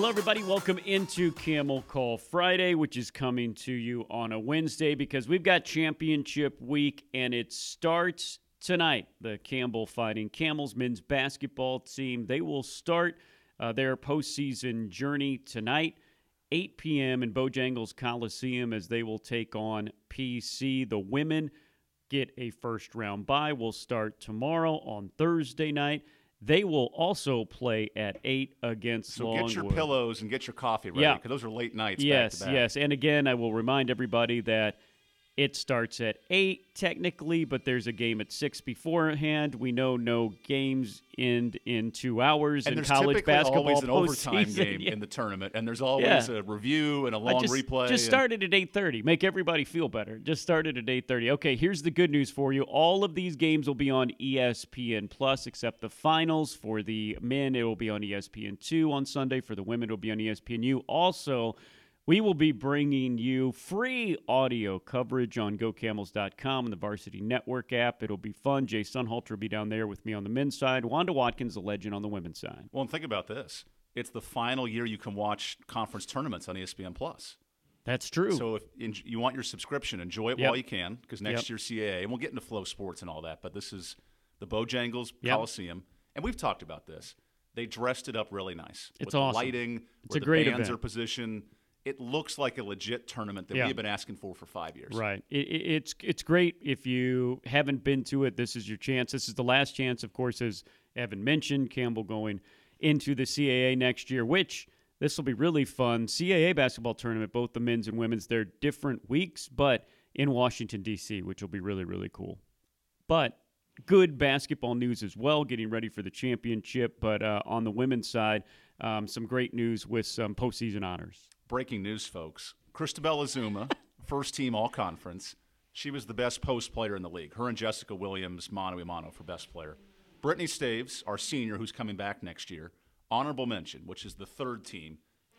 Hello, everybody. Welcome into Camel Call Friday, which is coming to you on a Wednesday because we've got championship week and it starts tonight. The Campbell Fighting Camels men's basketball team, they will start uh, their postseason journey tonight, 8 p.m. in Bojangles Coliseum as they will take on PC. The women get a first round bye. We'll start tomorrow on Thursday night. They will also play at eight against So Longwood. get your pillows and get your coffee ready Yeah. because those are late nights. Yes, back back. yes. And again, I will remind everybody that it starts at 8 technically, but there's a game at 6 beforehand. We know no games end in two hours And in there's college basketball. always an overtime postseason. game Yeah. in the tournament, and there's always Yeah. a review and a long just, replay. Just and- start it at 8:30. Make everybody feel better. Just started at 8:30. Okay, here's the good news for you. All of these games will be on ESPN Plus except the finals for the men it will be on E ESPN2 on Sunday for the women it will be on ESPNU. Also, we will be bringing you free audio coverage on GoCamels.com and the Varsity Network app. It'll be fun. Jay Sunhalter will be down there with me on the men's side. Wanda Watkins, the legend on the women's side. Well, and think about this: it's the final year you can watch conference tournaments on ESPN Plus. That's true. So if you want your subscription, enjoy it Yep. while you can, because next Yep. year's CAA, and we'll get into FloSports and all that. But this is the Bojangles Yep. Coliseum, and we've talked about this. They dressed it up really nice. It's with the awesome. lighting. It's where a the great bands event. are positioned. It looks like a legit tournament that Yeah. we have been asking for for five years. Right. It, it's it's great if you haven't been to it. This is your chance. This is the last chance, of course, as Evan mentioned. Campbell going into the CAA next year, which this will be really fun. CAA basketball tournament, both the men's and women's. They're different weeks, but in Washington D.C., which will be really really cool. But good basketball news as well, getting ready for the championship. But uh, on the women's side, um, some great news with some postseason honors. Breaking news, folks. Christabel Ezumah, first team all conference. She was the best post player in the league. Her and Jessica Williams, mano a mano for best player. Brittany Staves, our senior, who's coming back next year. Honorable mention, which is the third team.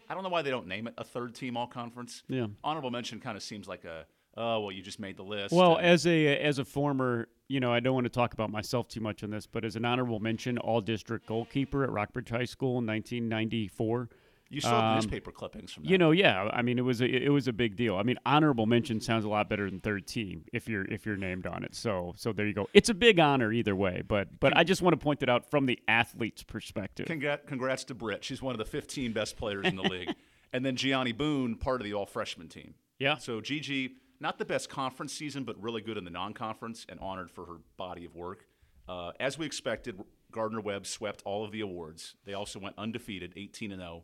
I don't know why they don't name it a third team all conference. Yeah. Honorable mention kind of seems like a, oh, well, you just made the list. Well, and- as a as a former, you know, I don't want to talk about myself too much on this, but as an honorable mention, all district goalkeeper at Rockbridge High School in 1994. You saw the um, newspaper clippings from that. You know, yeah, I mean, it was a, it was a big deal. I mean, honorable mention sounds a lot better than third team if you're if you're named on it. So so there you go. It's a big honor either way, but but I just want to point it out from the athlete's perspective. Congrats, congrats to Britt. She's one of the 15 best players in the league. And then Gianni Boone, part of the all freshman team. Yeah. So Gigi, not the best conference season, but really good in the non conference and honored for her body of work. Uh, as we expected, Gardner Webb swept all of the awards. They also went undefeated, 18 and 0.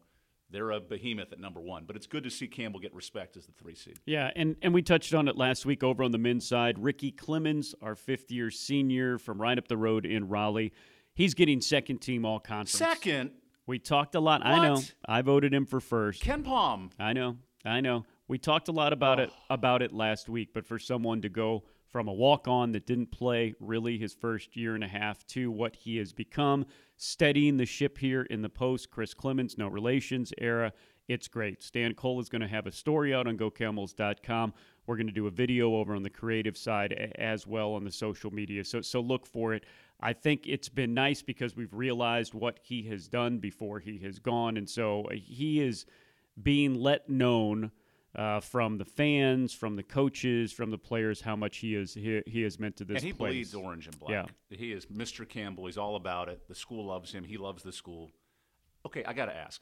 They're a behemoth at number one, but it's good to see Campbell get respect as the three seed. Yeah, and, and we touched on it last week over on the men's side. Ricky Clemons, our fifth year senior from right up the road in Raleigh, he's getting second team all conference. Second, We talked a lot. I know. I voted him for first. Ken Palm. I know. I know. We talked a lot about it about it last week, but for someone to go from a walk-on that didn't play really his first year and a half to what he has become, steadying the ship here in the post Chris Clemons no relations era, it's great. Stan Cole is going to have a story out on gocamels.com. We're going to do a video over on the creative side as well on the social media. So so look for it. I think it's been nice because we've realized what he has done before he has gone and so uh, he is being let known uh, from the fans, from the coaches, from the players how much he is he, he has meant to this and he place. bleeds orange and black. Yeah. He is Mr. Campbell. He's all about it. The school loves him. He loves the school. Okay, I got to ask.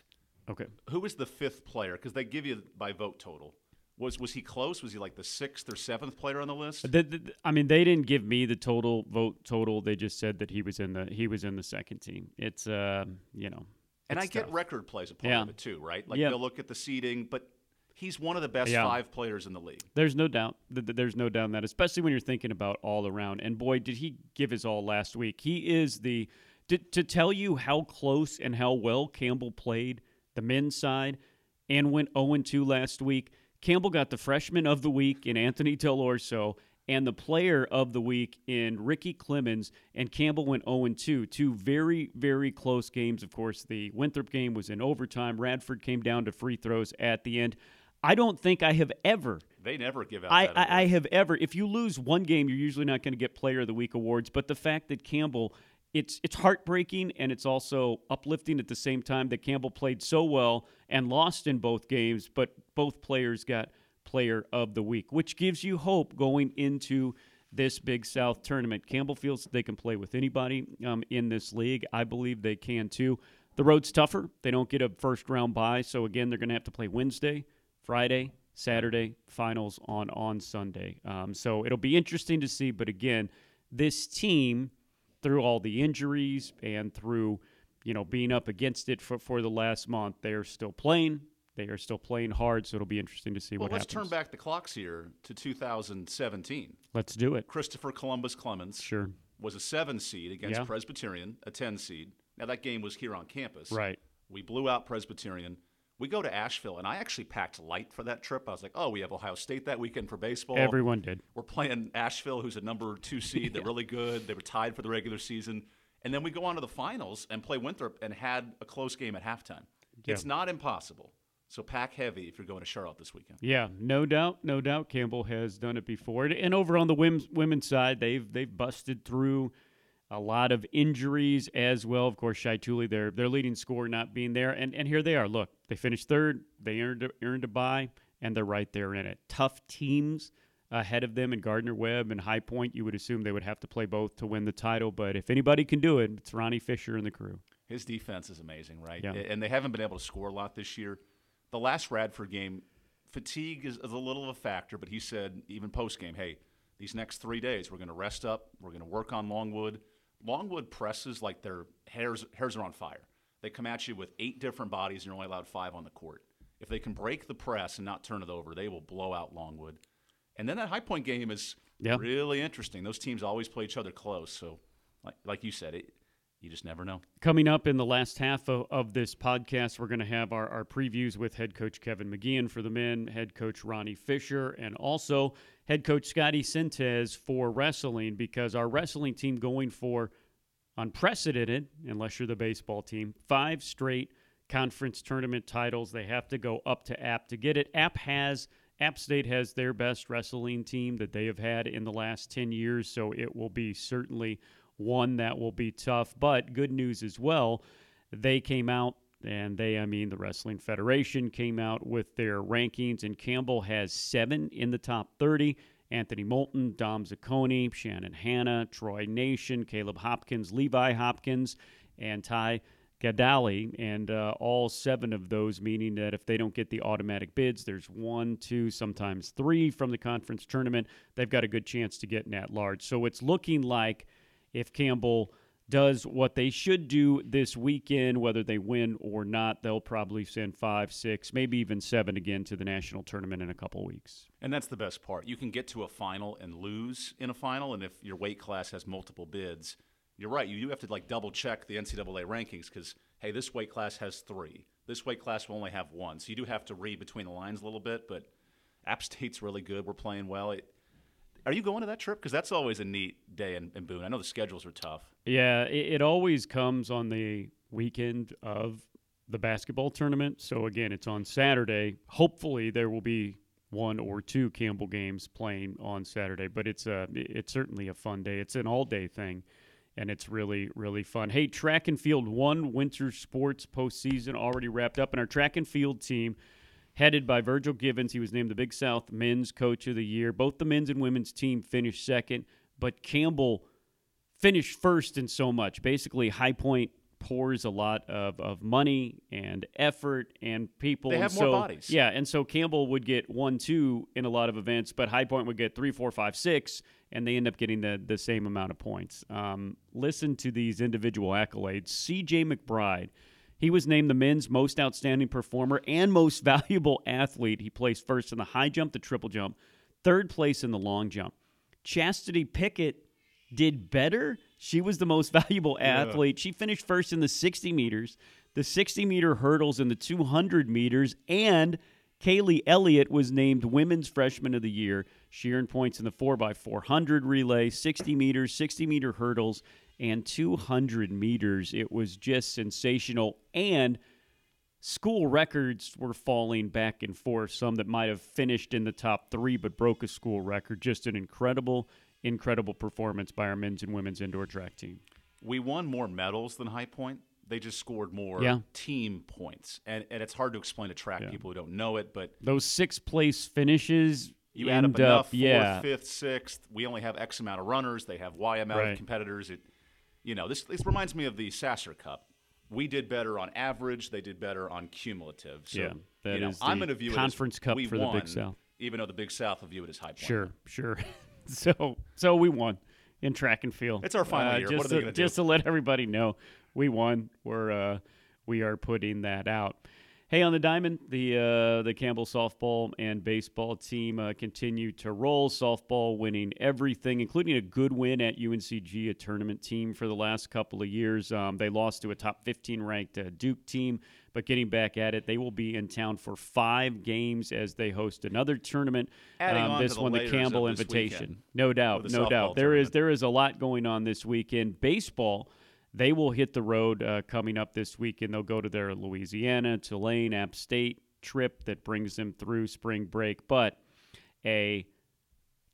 Okay. Who was the fifth player? Because they give you by vote total. Was was he close? Was he like the sixth or seventh player on the list? The, the, I mean, they didn't give me the total vote total. They just said that he was in the he was in the second team. It's uh, you know, and I it's get record plays a part Yeah. of it too, right? Like Yeah. they'll look at the seeding, but he's one of the best Yeah. five players in the league. There's no doubt. th- th- There's no doubt in that, especially when you're thinking about all around. And boy, did he give his all last week. He is the to, to tell you how close and how well Campbell played the men's side and went 0 2 last week. Campbell got the freshman of the week in Anthony Dell'Orso and the player of the week in Ricky Clemons, and Campbell went 0 2. Two very, very close games. Of course, the Winthrop game was in overtime. Radford came down to free throws at the end. I don't think I have ever They never give out. I, that I, I have ever. If you lose one game, you're usually not going to get Player of the Week awards. But the fact that Campbell, it's it's heartbreaking and it's also uplifting at the same time that Campbell played so well and lost in both games, but both players got player of the week, which gives you hope going into this Big South tournament. Campbell feels they can play with anybody um, in this league. I believe they can too. The road's tougher. They don't get a first round bye, so again, they're going to have to play Wednesday, Friday, Saturday, finals on on Sunday. Um, so it'll be interesting to see. But again, this team, through all the injuries and through you know being up against it for, for the last month, they are still playing. They are still playing hard, so it'll be interesting to see well, what let's happens. turn back the clocks here to 2017. Let's do it. Christopher Columbus Clemons Sure. was a seven seed against Yeah. Presbyterian, a 10 seed. Now, that game was here on campus. Right. We blew out Presbyterian. We go to Asheville, and I actually packed light for that trip. I was like, oh, we have Ohio State that weekend for baseball. Everyone did. We're playing Asheville, who's a number two seed. They're really good. They were tied for the regular season. And then we go on to the finals and play Winthrop and had a close game at halftime. It's not impossible. So pack heavy if you're going to Charlotte this weekend. Yeah, no doubt, no doubt. Campbell has done it before, and over on the women's women's side, they've they've busted through a lot of injuries as well. Of course, Shai Tooley, their their leading scorer, not being there, and and here they are. Look, they finished third. They earned a, earned a bye, and they're right there in it. Tough teams ahead of them in Gardner Webb and High Point. You would assume they would have to play both to win the title, but if anybody can do it, it's Ronnie Fisher and the crew. His defense is amazing, right? Yeah. And they haven't been able to score a lot this year. The last Radford game, fatigue is, is a little of a factor, but he said even post game, hey, these next three days we're going to rest up. We're going to work on Longwood. Longwood presses like their hairs hairs are on fire. They come at you with eight different bodies, and you're only allowed five on the court. If they can break the press and not turn it over, they will blow out Longwood. And then that High Point game is Yeah. really interesting. Those teams always play each other close. So, like like you said, it, you just never know. Coming up in the last half of, of this podcast, we're going to have our, our previews with head coach Kevin McGeehan for the men, head coach Ronnie Fisher, and also head coach Scotty Sintez for wrestling because our wrestling team going for unprecedented, unless you're the baseball team, five straight conference tournament titles. They have to go up to App to get it. App has App State has their best wrestling team that they have had in the last 10 years, so it will be certainly one that will be tough. But good news as well, they came out and they, I mean, the Wrestling Federation came out with their rankings, and Campbell has seven in the top 30. Anthony Moulton, Dom Zacconi, Shannon Hanna, Troy Nation, Caleb Hopkins, Levi Hopkins, and Ty Gadali. And uh, all seven of those, meaning that if they don't get the automatic bids, there's one, two, sometimes three from the conference tournament. They've got a good chance to get in at large. So it's looking like if Campbell does what they should do this weekend, whether they win or not, they'll probably send five, six, maybe even seven again to the national tournament in a couple weeks. And that's the best part. You can get to a final and lose in a final, and if your weight class has multiple bids, you're right. You do have to like double check the NCAA rankings because hey, this weight class has three. This weight class will only have one. So you do have to read between the lines a little bit. But App State's really good. We're playing well. It, are you going to that trip? Because that's always a neat day in, in Boone. I know the schedules are tough. Yeah, it, it always comes on the weekend of the basketball tournament. So again, it's on Saturday. Hopefully, there will be one or two Campbell games playing on Saturday, but it's a it's certainly a fun day. It's an all day thing, and it's really really fun. Hey, track and field one winter sports postseason already wrapped up, and our track and field team. Headed by Virgil Givens, he was named the Big South Men's Coach of the Year. Both the men's and women's team finished second, but Campbell finished first in so much. Basically, High Point pours a lot of, of money and effort and people. They and have so, more bodies. Yeah, and so Campbell would get one, two in a lot of events, but High Point would get three, four, five, six, and they end up getting the, the same amount of points. Um, listen to these individual accolades. C.J. McBride. He was named the men's most outstanding performer and most valuable athlete. He placed first in the high jump, the triple jump, third place in the long jump. Chastity Pickett did better. She was the most valuable athlete. She finished first in the 60 meters, the 60 meter hurdles, and the 200 meters. And Kaylee Elliott was named Women's Freshman of the Year. She earned points in the 4x400 relay, 60 meters, 60 meter hurdles, and 200 meters. It was just sensational. And school records were falling back and forth. Some that might have finished in the top three but broke a school record. Just an incredible, incredible performance by our men's and women's indoor track team. We won more medals than High Point. They just scored more Yeah. team points, and and it's hard to explain to track Yeah. people who don't know it, but Those six place finishes you add end up enough up, yeah, fifth, sixth. We only have X amount of runners. They have Y amount Right. of competitors. It, you know, this this reminds me of the Sasser Cup. We did better on average. They did better on cumulative. So, Yeah, that you know, is I'm going to view Conference it as Cup we for the Big South. even though the Big South will view it as high point. Sure, sure. so, so we won in track and field. It's our final Uh, year. Just What are they to? Just to let everybody know, we won. We're uh, we are putting that out. Hey, on the diamond, the uh, the Campbell softball and baseball team uh, continue to roll. Softball winning everything, including a good win at UNCG, a tournament team for the last couple of years. Um, they lost to a top 15 ranked uh, Duke team, but getting back at it, they will be in town for five games as they host another tournament. Adding Um, on to this the one, the Campbell Invitation. weekend No doubt, no doubt. There is tournament. there is a lot going on this weekend. Baseball, they will hit the road uh, coming up this weekend. They'll go to their Louisiana, Tulane, App State trip that brings them through spring break. But a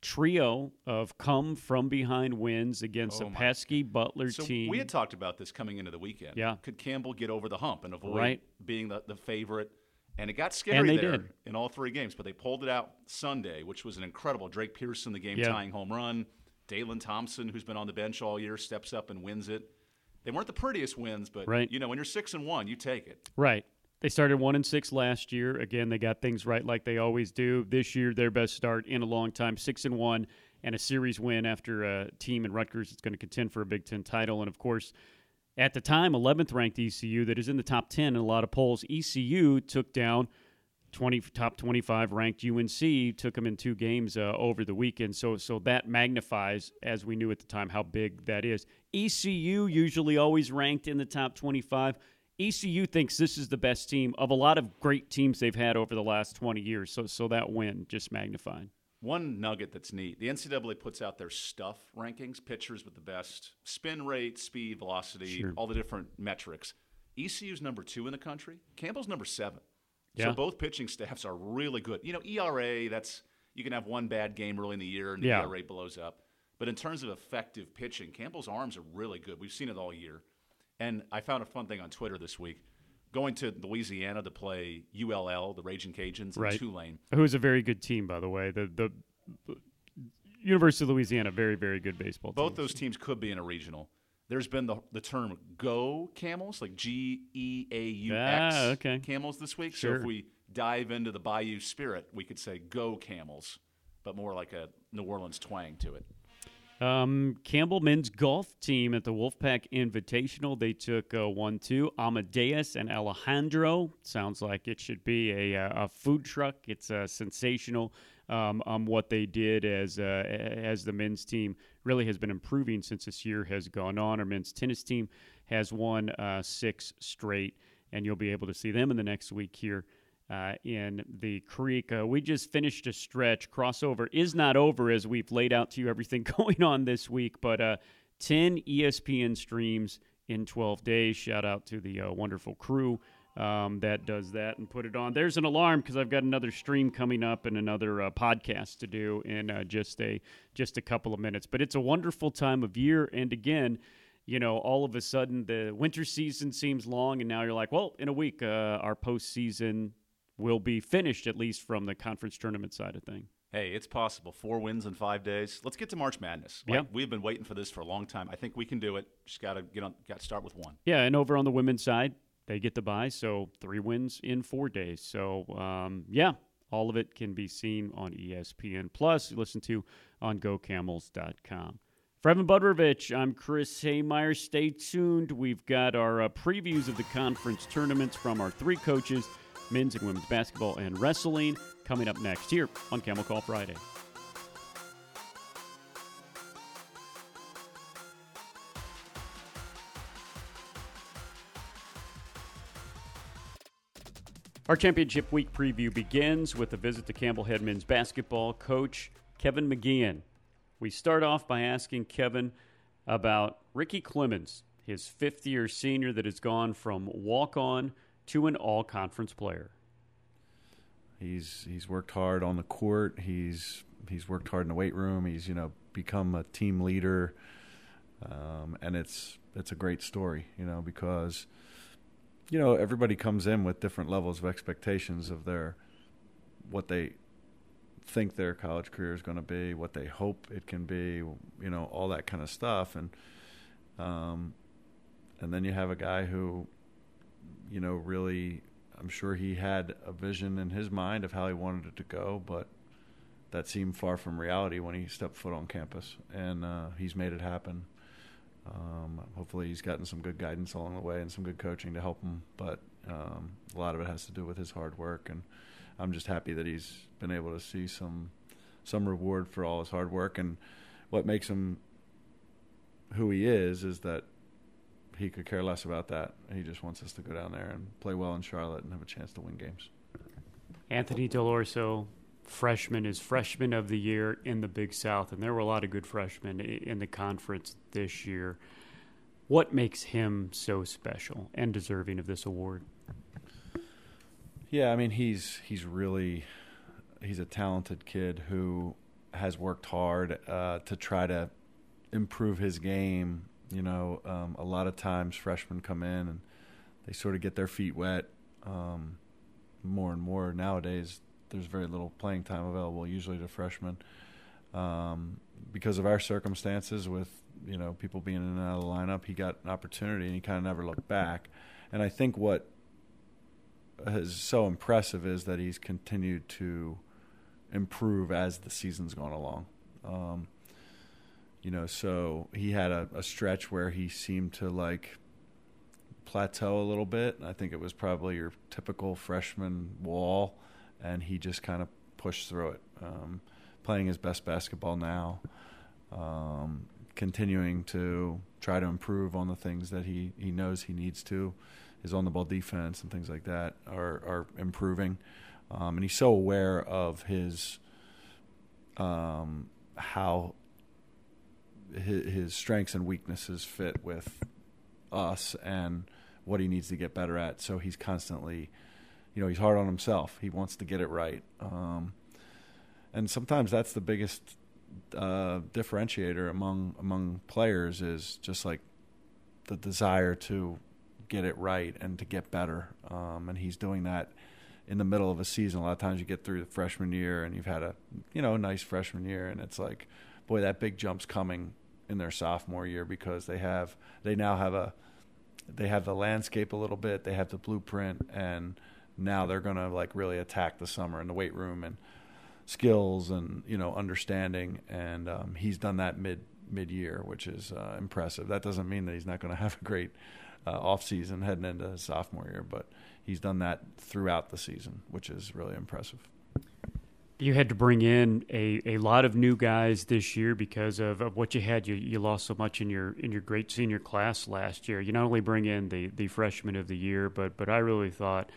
trio of come from behind wins against Oh a pesky Butler So team. we had talked about this coming into the weekend. Yeah. Could Campbell get over the hump and avoid Right. being the, the favorite? And it got scary there did. in all three games, but they pulled it out Sunday, which was an incredible. Drake Pearson, the game Yeah. tying home run. Dalen Thompson, who's been on the bench all year, steps up and wins it. They weren't the prettiest wins, but Right. you know when you're six and one, you take it. Right. They started one and six last year. Again, they got things right like they always do. This year, their best start in a long time, six and one, and a series win after a team in Rutgers that's going to contend for a Big Ten title. And of course, at the time, 11th ranked ECU that is in the top 10 in a lot of polls. ECU took down 20 top 25 ranked UNC took them in two games uh, over the weekend. So so that magnifies as we knew at the time how big that is. ECU usually always ranked in the top 25. ECU thinks this is the best team of a lot of great teams they've had over the last 20 years. So so that win just magnified. One nugget that's neat: the NCAA puts out their stuff rankings, pitchers with the best spin rate, speed, velocity, Sure. all the different metrics. ECU's number two in the country. Campbell's number seven. Yeah. So both pitching staffs are really good. You know, ERA that's you can have one bad game early in the year and the Yeah. ERA blows up. But in terms of effective pitching, Campbell's arms are really good. We've seen it all year. And I found a fun thing on Twitter this week. Going to Louisiana to play ULL, the Raging Cajuns, in Tulane. Who is a very good team by the way. The the University of Louisiana very very good baseball Both those teams could be in a regional. There's been the, the term go camels, like G E A U X Ah, okay. camels this week. So if we dive into the Bayou spirit, we could say go camels, but more like a New Orleans twang to it. Um, Campbell men's golf team at the Wolfpack Invitational. They took uh, one, two. Amadeus and Alejandro. Sounds like it should be a, uh, a food truck. It's uh, sensational. Um, um, what they did as uh, as the men's team really has been improving since this year has gone on. Our men's tennis team has won uh, six straight, and you'll be able to see them in the next week here uh, in the creek. Uh, we just finished a stretch. Crossover is not over as we've laid out to you everything going on this week, but uh, 10 ESPN streams in 12 days. Shout out to the uh, wonderful crew um, that does that and put it on. There's an alarm because I've got another stream coming up and another uh, podcast to do in uh, just a just a couple of minutes. But it's a wonderful time of year, and again you know, all of a sudden the winter season seems long, and now you're like, well, in a week, uh, our postseason will be finished, at least from the conference tournament side of thing. Hey, it's possible. Four wins in five days. Let's get to March Madness. Like, Yeah. we've been waiting for this for a long time. I think we can do it. Just got to get on. Got to start with one. Yeah, and over on the women's side, they get the bye, so three wins in four days. So, um, yeah, all of it can be seen on ESPN Plus. Listen to on GoCamels.com. For Evan Budrovich, I'm Chris Haymeyer. Stay tuned. We've got our uh, previews of the conference tournaments from our three coaches, men's and women's basketball and wrestling, coming up next here on Camel Call Friday. Our championship week preview begins with a visit to Campbell Head men's basketball coach Kevin McGeehan. We start off by asking Kevin about Ricky Clemons, his fifth year senior that has gone from walk on to an all conference player. He's he's worked hard on the court. He's he's worked hard in the weight room. He's you know become a team leader, um, and it's it's a great story, you know, because you know everybody comes in with different levels of expectations of their what they think their college career is going to be, what they hope it can be, you know, all that kind of stuff, and um, and then you have a guy who, you know, really, I'm sure he had a vision in his mind of how he wanted it to go, but that seemed far from reality when he stepped foot on campus, and uh, he's made it happen. Um, hopefully, he's gotten some good guidance along the way and some good coaching to help him. But um, a lot of it has to do with his hard work, and I'm just happy that he's been able to see some some reward for all his hard work. And what makes him who he is is that he could care less about that. He just wants us to go down there and play well in Charlotte and have a chance to win games. Anthony Dell'Orso, freshman, is freshman of the year in the Big South, and there were a lot of good freshmen in the conference this year. What makes him so special and deserving of this award? Yeah, I mean he's he's really he's a talented kid who has worked hard uh, to try to improve his game. You know, um, a lot of times freshmen come in and they sort of get their feet wet. Um, more and more nowadays, there's very little playing time available usually to freshmen um, because of our circumstances with you know people being in and out of the lineup. He got an opportunity and he kind of never looked back. And I think what is so impressive is that he's continued to improve as the season's gone along. Um, you know, so he had a, a, stretch where he seemed to like plateau a little bit. I think it was probably your typical freshman wall, and he just kind of pushed through it, um, playing his best basketball now, um, continuing to try to improve on the things that he, he knows he needs to. His on the ball defense and things like that are are improving, um, and he's so aware of his um, how his, his strengths and weaknesses fit with us and what he needs to get better at. So he's constantly, you know, he's hard on himself. He wants to get it right, um, and sometimes that's the biggest uh, differentiator among among players is just like the desire to get it right and to get better. Um, and he's doing that in the middle of a season. A lot of times you get through the freshman year and you've had a you know nice freshman year, and it's like, boy, that big jump's coming in their sophomore year because they have they now have a they have the landscape a little bit, they have the blueprint, and now they're going to like really attack the summer in the weight room and skills and you know understanding. And um, he's done that mid mid year, which is uh, impressive. That doesn't mean that he's not going to have a great uh, off season heading into his sophomore year, but he's done that throughout the season, which is really impressive. You had to bring in a, a lot of new guys this year because of, of what you had. You, you lost so much in your in your great senior class last year. You not only bring in the, the freshman of the year, but but I really thought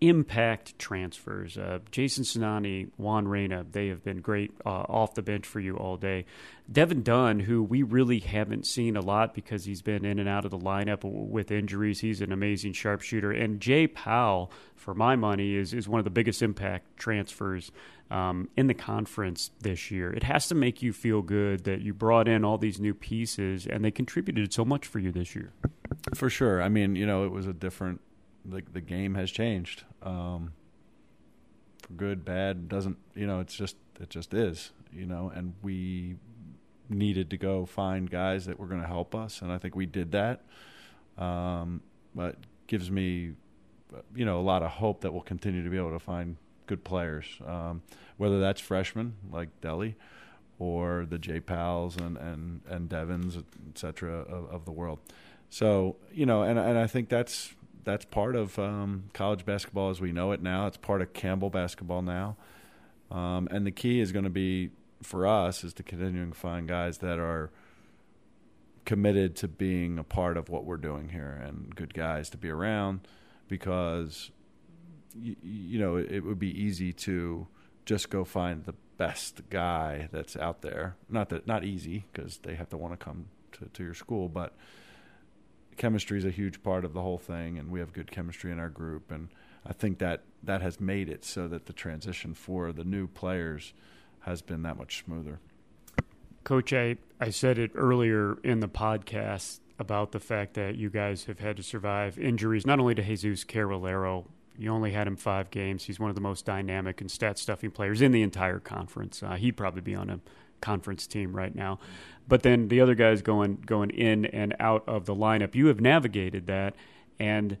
impact transfers. Uh, Jason Sinani, Juan Reyna, they have been great uh, off the bench for you all day. Devin Dunn, who we really haven't seen a lot because he's been in and out of the lineup with injuries. He's an amazing sharpshooter. And Jay Powell, for my money, is, is one of the biggest impact transfers um, in the conference this year. It has to make you feel good that you brought in all these new pieces and they contributed so much for you this year. For sure. I mean, you know, it was a different the the game has changed. Um, for good, bad, doesn't you know? It's just it just is, you know. And we needed to go find guys that were going to help us, and I think we did that. Um, but gives me, you know, a lot of hope that we'll continue to be able to find good players, um, whether that's freshmen like Delly or the J Pals and and and Devins, et cetera, of, of the world. So you know, and and I think that's that's part of um, college basketball as we know it now. It's part of Campbell basketball now, um, and the key is going to be for us is to continuing to find guys that are committed to being a part of what we're doing here and good guys to be around because you, you know it, would be easy to just go find the best guy that's out there. Not that not easy because they have to want to come to, to your school, but chemistry is a huge part of the whole thing, and we have good chemistry in our group. And I think that that has made it so that the transition for the new players has been that much smoother. Coach, I, I said it earlier in the podcast. about the fact that you guys have had to survive injuries, not only to Jesus Carralero. You only had him five games. He's one of the most dynamic and stat stuffing players in the entire conference. Uh, he'd probably be on a conference team right now. But then the other guys going going in and out of the lineup. You have navigated that, and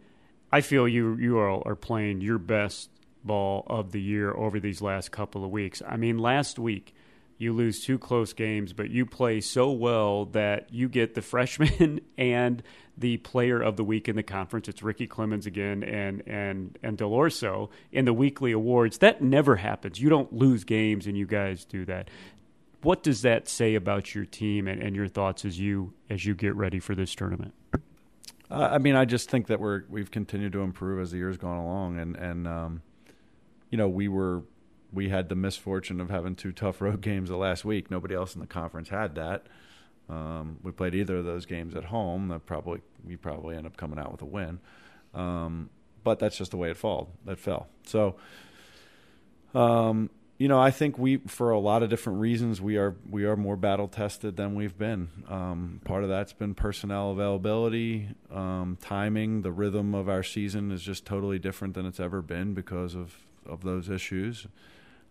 I feel you you all are playing your best ball of the year over these last couple of weeks. I mean, last week you lose two close games, but you play so well that you get the freshman and the player of the week in the conference. It's Ricky Clemons again and and and Dell'Orso in the weekly awards. That never happens. You don't lose games, and you guys do that. What does that say about your team and, and your thoughts as you as you get ready for this tournament? Uh, I mean, I just think that we're we've continued to improve as the years gone along, and and um, you know we were we had the misfortune of having two tough road games the last week. Nobody else in the conference had that. Um, we played either of those games at home. That probably we probably end up coming out with a win. Um, but that's just the way it fell. That fell. So, um, you know, I think we, for a lot of different reasons, we are we are more battle tested than we've been. Um, part of that's been personnel availability, um, timing. The rhythm of our season is just totally different than it's ever been because of of those issues.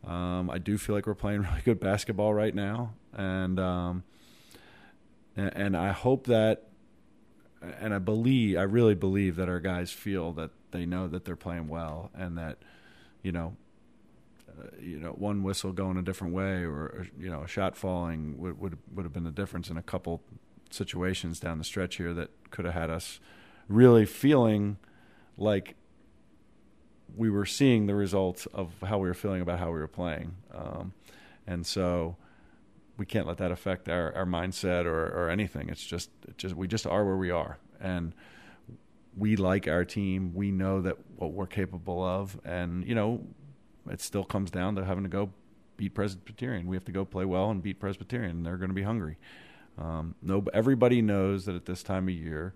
Um, I do feel like we're playing really good basketball right now, and um, and, and I hope that, and I believe, I really believe that our guys feel that they know that they're playing well, and that, you know, you know, one whistle going a different way, or you know, a shot falling would would would have been the difference in a couple situations down the stretch here that could have had us really feeling like we were seeing the results of how we were feeling about how we were playing. Um, and so we can't let that affect our, our mindset or, or anything. It's just, it just, we just are where we are. And we like our team. We know that what we're capable of. And, you know, it still comes down to having to go beat Presbyterian. We have to go play well and beat Presbyterian. They're going to be hungry. Um, no, everybody knows that at this time of year,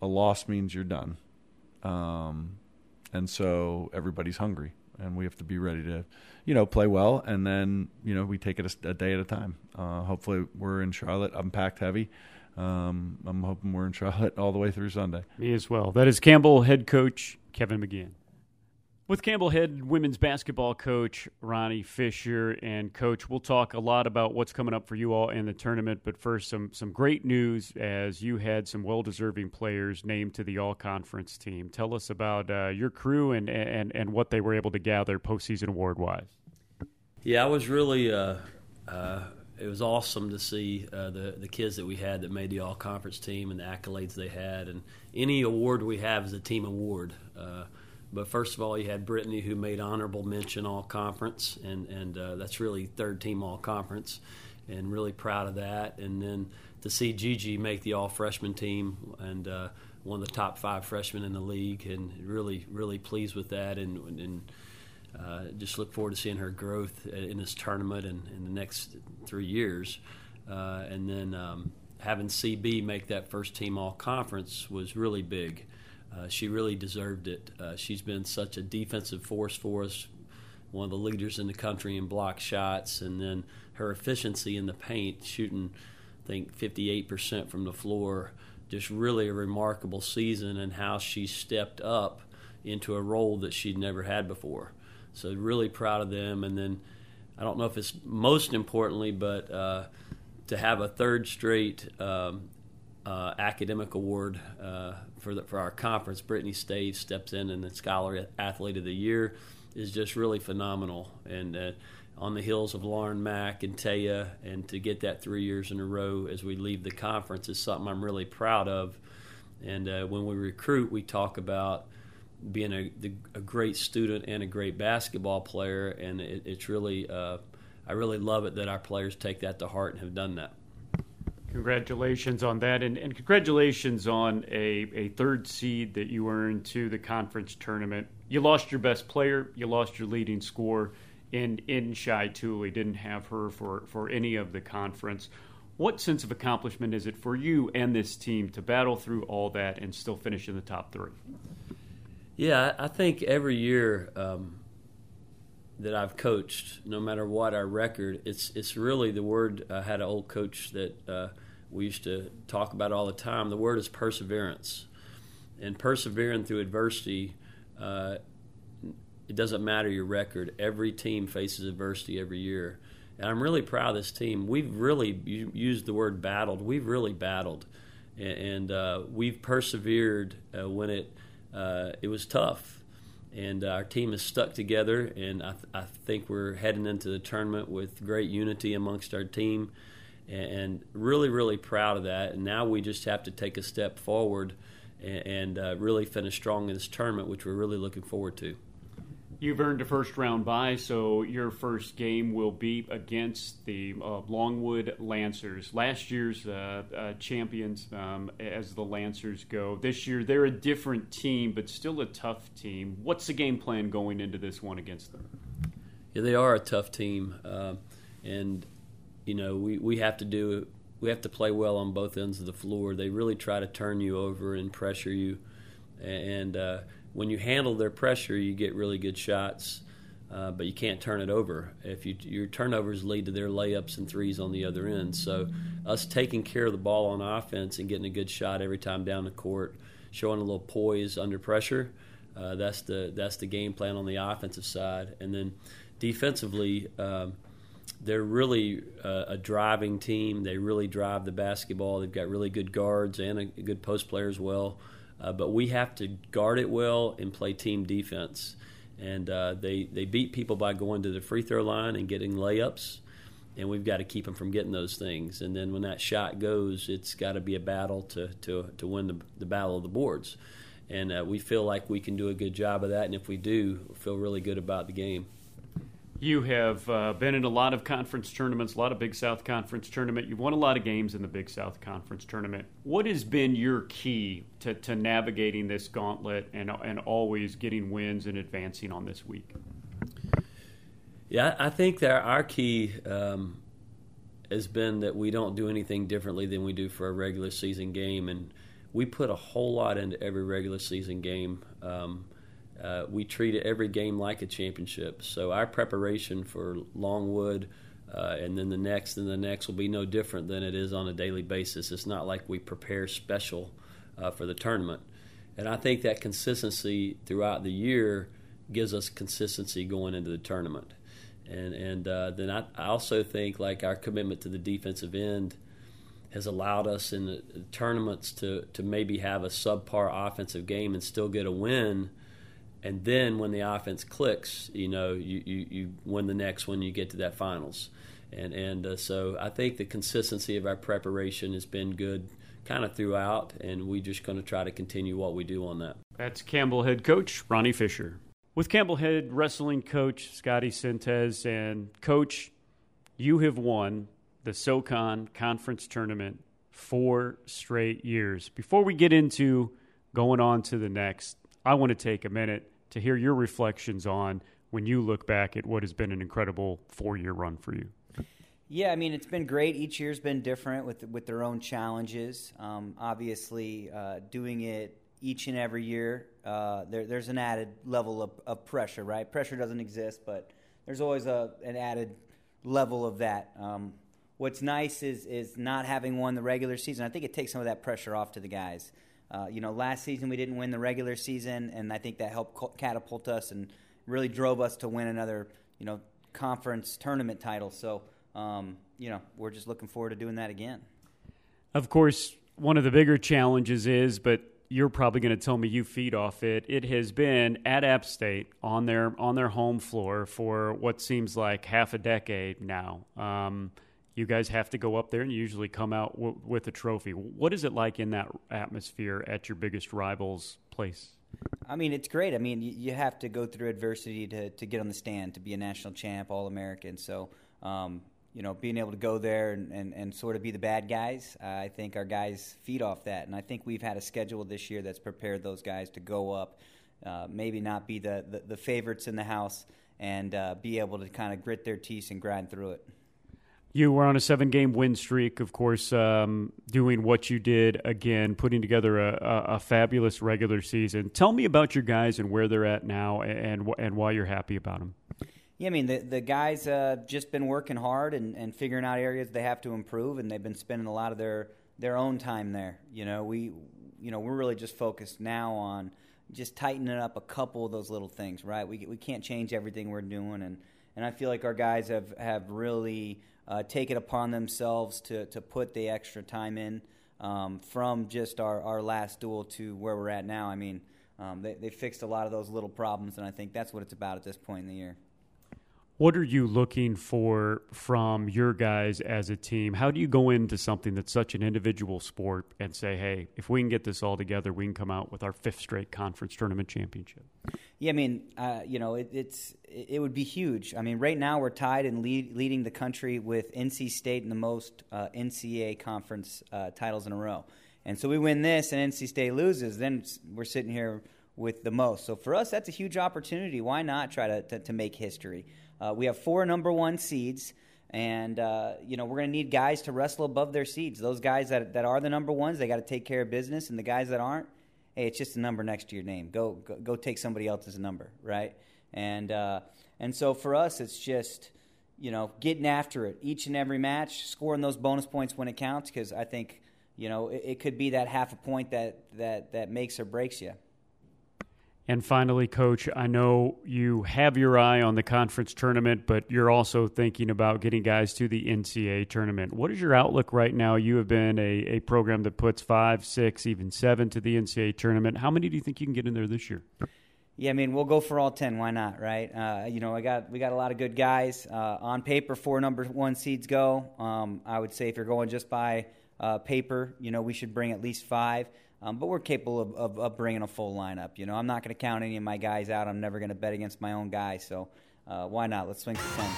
a loss means you're done. Um, and so everybody's hungry, and we have to be ready to, you know, play well, and then you know we take it a, a day at a time. Uh, hopefully, we're in Charlotte. I'm packed heavy. Um, I'm hoping we're in Charlotte all the way through Sunday. Me as well. That is Campbell head coach Kevin McGeehan. With Campbell head women's basketball coach Ronnie Fisher and coach, we'll talk a lot about what's coming up for you all in the tournament. But first, some some great news as you had some well deserving players named to the All Conference team. Tell us about uh, your crew and, and and what they were able to gather postseason award wise. Yeah, I was really. Uh, uh, it was awesome to see uh, the the kids that we had that made the All Conference team and the accolades they had, and any award we have is a team award. But first of all, you had Brittany, who made honorable mention all conference, and and uh, that's really third team all conference, and really proud of that. And then to see Gigi make the all freshman team and uh, one of the top five freshmen in the league, and really really pleased with that, and and. Uh, just look forward to seeing her growth in this tournament and in the next three years. Uh, and then um, having CB make that first team all conference was really big. Uh, she really deserved it. Uh, she's been such a defensive force for us, one of the leaders in the country in block shots, and then her efficiency in the paint, shooting, I think, 58% from the floor. Just really a remarkable season and how she stepped up into a role that she'd never had before. So, really proud of them. And then, I don't know if it's most importantly, but uh, to have a third straight um, uh, academic award uh, for the, for our conference. Brittany Stave steps in and the Scholar Athlete of the Year is just really phenomenal. And uh, on the heels of Lauren Mack and Taya, and to get that three years in a row as we leave the conference is something I'm really proud of. And uh, when we recruit, we talk about being a, a, great student and a great basketball player, and it, it's really uh, I really love it that our players take that to heart and have done that. Congratulations on that, and, and congratulations on a, a third seed that you earned to the conference tournament. You lost your best player, you lost your leading scorer in in Shy Tooley. Didn't have her for, for any of the conference. What sense of accomplishment is it for you and this team to battle through all that and still finish in the top three? Yeah, I think every year um, that I've coached, no matter what our record, it's it's really the word. I had an old coach that uh, we used to talk about all the time. The word is perseverance, and persevering through adversity. Uh, it doesn't matter your record. Every team faces adversity every year, and I'm really proud of this team. We've really used the word battled. We've really battled, and, uh, we've persevered uh, when it uh, it was tough. And our team is stuck together, and I, th- I think we're heading into the tournament with great unity amongst our team and really, really proud of that. And now we just have to take a step forward and, and uh, really finish strong in this tournament, which we're really looking forward to. You've earned a first round bye, so your first game will be against the uh, Longwood Lancers, last year's uh, uh, champions um, as the Lancers go. This year, they're a different team, but still a tough team. What's the game plan going into this one against them? Yeah, they are a tough team, uh, and you know, we, we have to do we have to play well on both ends of the floor. They really try to turn you over and pressure you, and uh, when you handle their pressure, you get really good shots. Uh, but you can't turn it over. If you, your turnovers lead to their layups and threes on the other end, so us taking care of the ball on offense and getting a good shot every time down the court, showing a little poise under pressure, uh, that's the that's the game plan on the offensive side. And then defensively, um, they're really uh, a driving team. They really drive the basketball. They've got really good guards and a good post player as well. Uh, but we have to guard it well and play team defense. And uh, they they beat people by going to the free throw line and getting layups, and we've got to keep them from getting those things. And then when that shot goes, it's got to be a battle to to to win the, the battle of the boards. And uh, we feel like we can do a good job of that. And if we do, we feel really good about the game. You have uh, been in a lot of conference tournaments, a lot of Big South Conference tournament. You've won a lot of games in the Big South Conference tournament. What has been your key to, to navigating this gauntlet and, and always getting wins and advancing on this week? Yeah, I think that our key um, has been that we don't do anything differently than we do for a regular season game, and we put a whole lot into every regular season game. Um, uh, we treat every game like a championship. So our preparation for Longwood uh, and then the next and the next will be no different than it is on a daily basis. It's not like we prepare special uh, for the tournament. And I think that consistency throughout the year gives us consistency going into the tournament. And and uh, then I, I also think like our commitment to the defensive end has allowed us in the tournaments to to maybe have a subpar offensive game and still get a win and then when the offense clicks, you know, you, you, you win the next one, you get to that finals. And, and uh, so I think the consistency of our preparation has been good kind of throughout, and we're just going to try to continue what we do on that. That's Campbell head coach Ronnie Fisher. With Campbell head wrestling coach Scotty Sintez, and coach, you have won the SoCon Conference Tournament four straight years. Before we get into going on to the next, I want to take a minute to hear your reflections on when you look back at what has been an incredible four year run for you. Yeah, I mean it's been great. Each year's been different with with their own challenges. Um, obviously, uh, doing it each and every year, uh, there, there's an added level of, of, pressure. Right, pressure doesn't exist, but there's always a an added level of that. Um, what's nice is is not having won the regular season. I think it takes some of that pressure off to the guys. Uh, you know, last season we didn't win the regular season, and I think that helped catapult us and really drove us to win another, you know, conference tournament title. So, um, you know, we're just looking forward to doing that again. Of course, one of the bigger challenges is, but you're probably going to tell me you feed off it. It has been at App State on their on their home floor for what seems like half a decade now. Um, you guys have to go up there and you usually come out w- with a trophy. What is it like in that atmosphere at your biggest rival's place? I mean, it's great. I mean, you, you have to go through adversity to, to get on the stand, to be a national champ, All American. So, um, you know, being able to go there and, and, and sort of be the bad guys, uh, I think our guys feed off that. And I think we've had a schedule this year that's prepared those guys to go up, uh, maybe not be the, the, the, favorites in the house, and uh, be able to kind of grit their teeth and grind through it. You were on a seven game win streak, of course, um, doing what you did again, putting together a, a, a, fabulous regular season. Tell me about your guys and where they're at now and, and why you're happy about them. Yeah, I mean the the guys uh, just been working hard and, and figuring out areas they have to improve, and they've been spending a lot of their their own time there. You know, we you know we're really just focused now on just tightening up a couple of those little things. Right, we we can't change everything we're doing, and and I feel like our guys have have really uh, taken upon themselves to to put the extra time in um, from just our our last duel to where we're at now. I mean. Um, they, they fixed a lot of those little problems, and I think that's what it's about at this point in the year. What are you looking for from your guys as a team? How do you go into something that's such an individual sport and say, hey, if we can get this all together, we can come out with our fifth straight conference tournament championship? Yeah, I mean, uh, you know, it, it's it would be huge. I mean, right now we're tied and lead, leading the country with NC State in the most uh, NCAA conference uh, titles in a row. And so we win this, and NC State loses, then we're sitting here with the most. So for us, that's a huge opportunity. Why not try to, to, to make history? Uh, we have four number one seeds, and uh, you know we're going to need guys to wrestle above their seeds. Those guys that that are the number ones, they got to take care of business, and the guys that aren't, hey, it's just a number next to your name. Go go, go take somebody else's number, right? And uh, and so for us, it's just you know getting after it each and every match, scoring those bonus points when it counts, because I think you know it, it could be that half a point that that that makes or breaks you. And finally, Coach, I know you have your eye on the conference tournament, but you're also thinking about getting guys to the NCAA tournament. What is your outlook right now? You have been a, a program that puts five, six, even seven to the NCAA tournament. How many do you think you can get in there this year? Yeah, I mean we'll go for all ten. Why not, right? Uh, you know, I got we got a lot of good guys uh, on paper. Four number one seeds go. Um, I would say if you're going just by uh, paper, you know, we should bring at least five. Um, but we're capable of, of, of, bringing a full lineup. You know, I'm not going to count any of my guys out. I'm never going to bet against my own guys. So uh, why not? Let's swing for 10.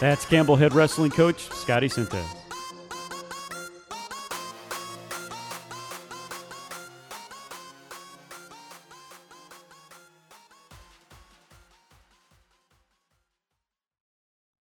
That's Campbell head wrestling coach Scotty Sintes.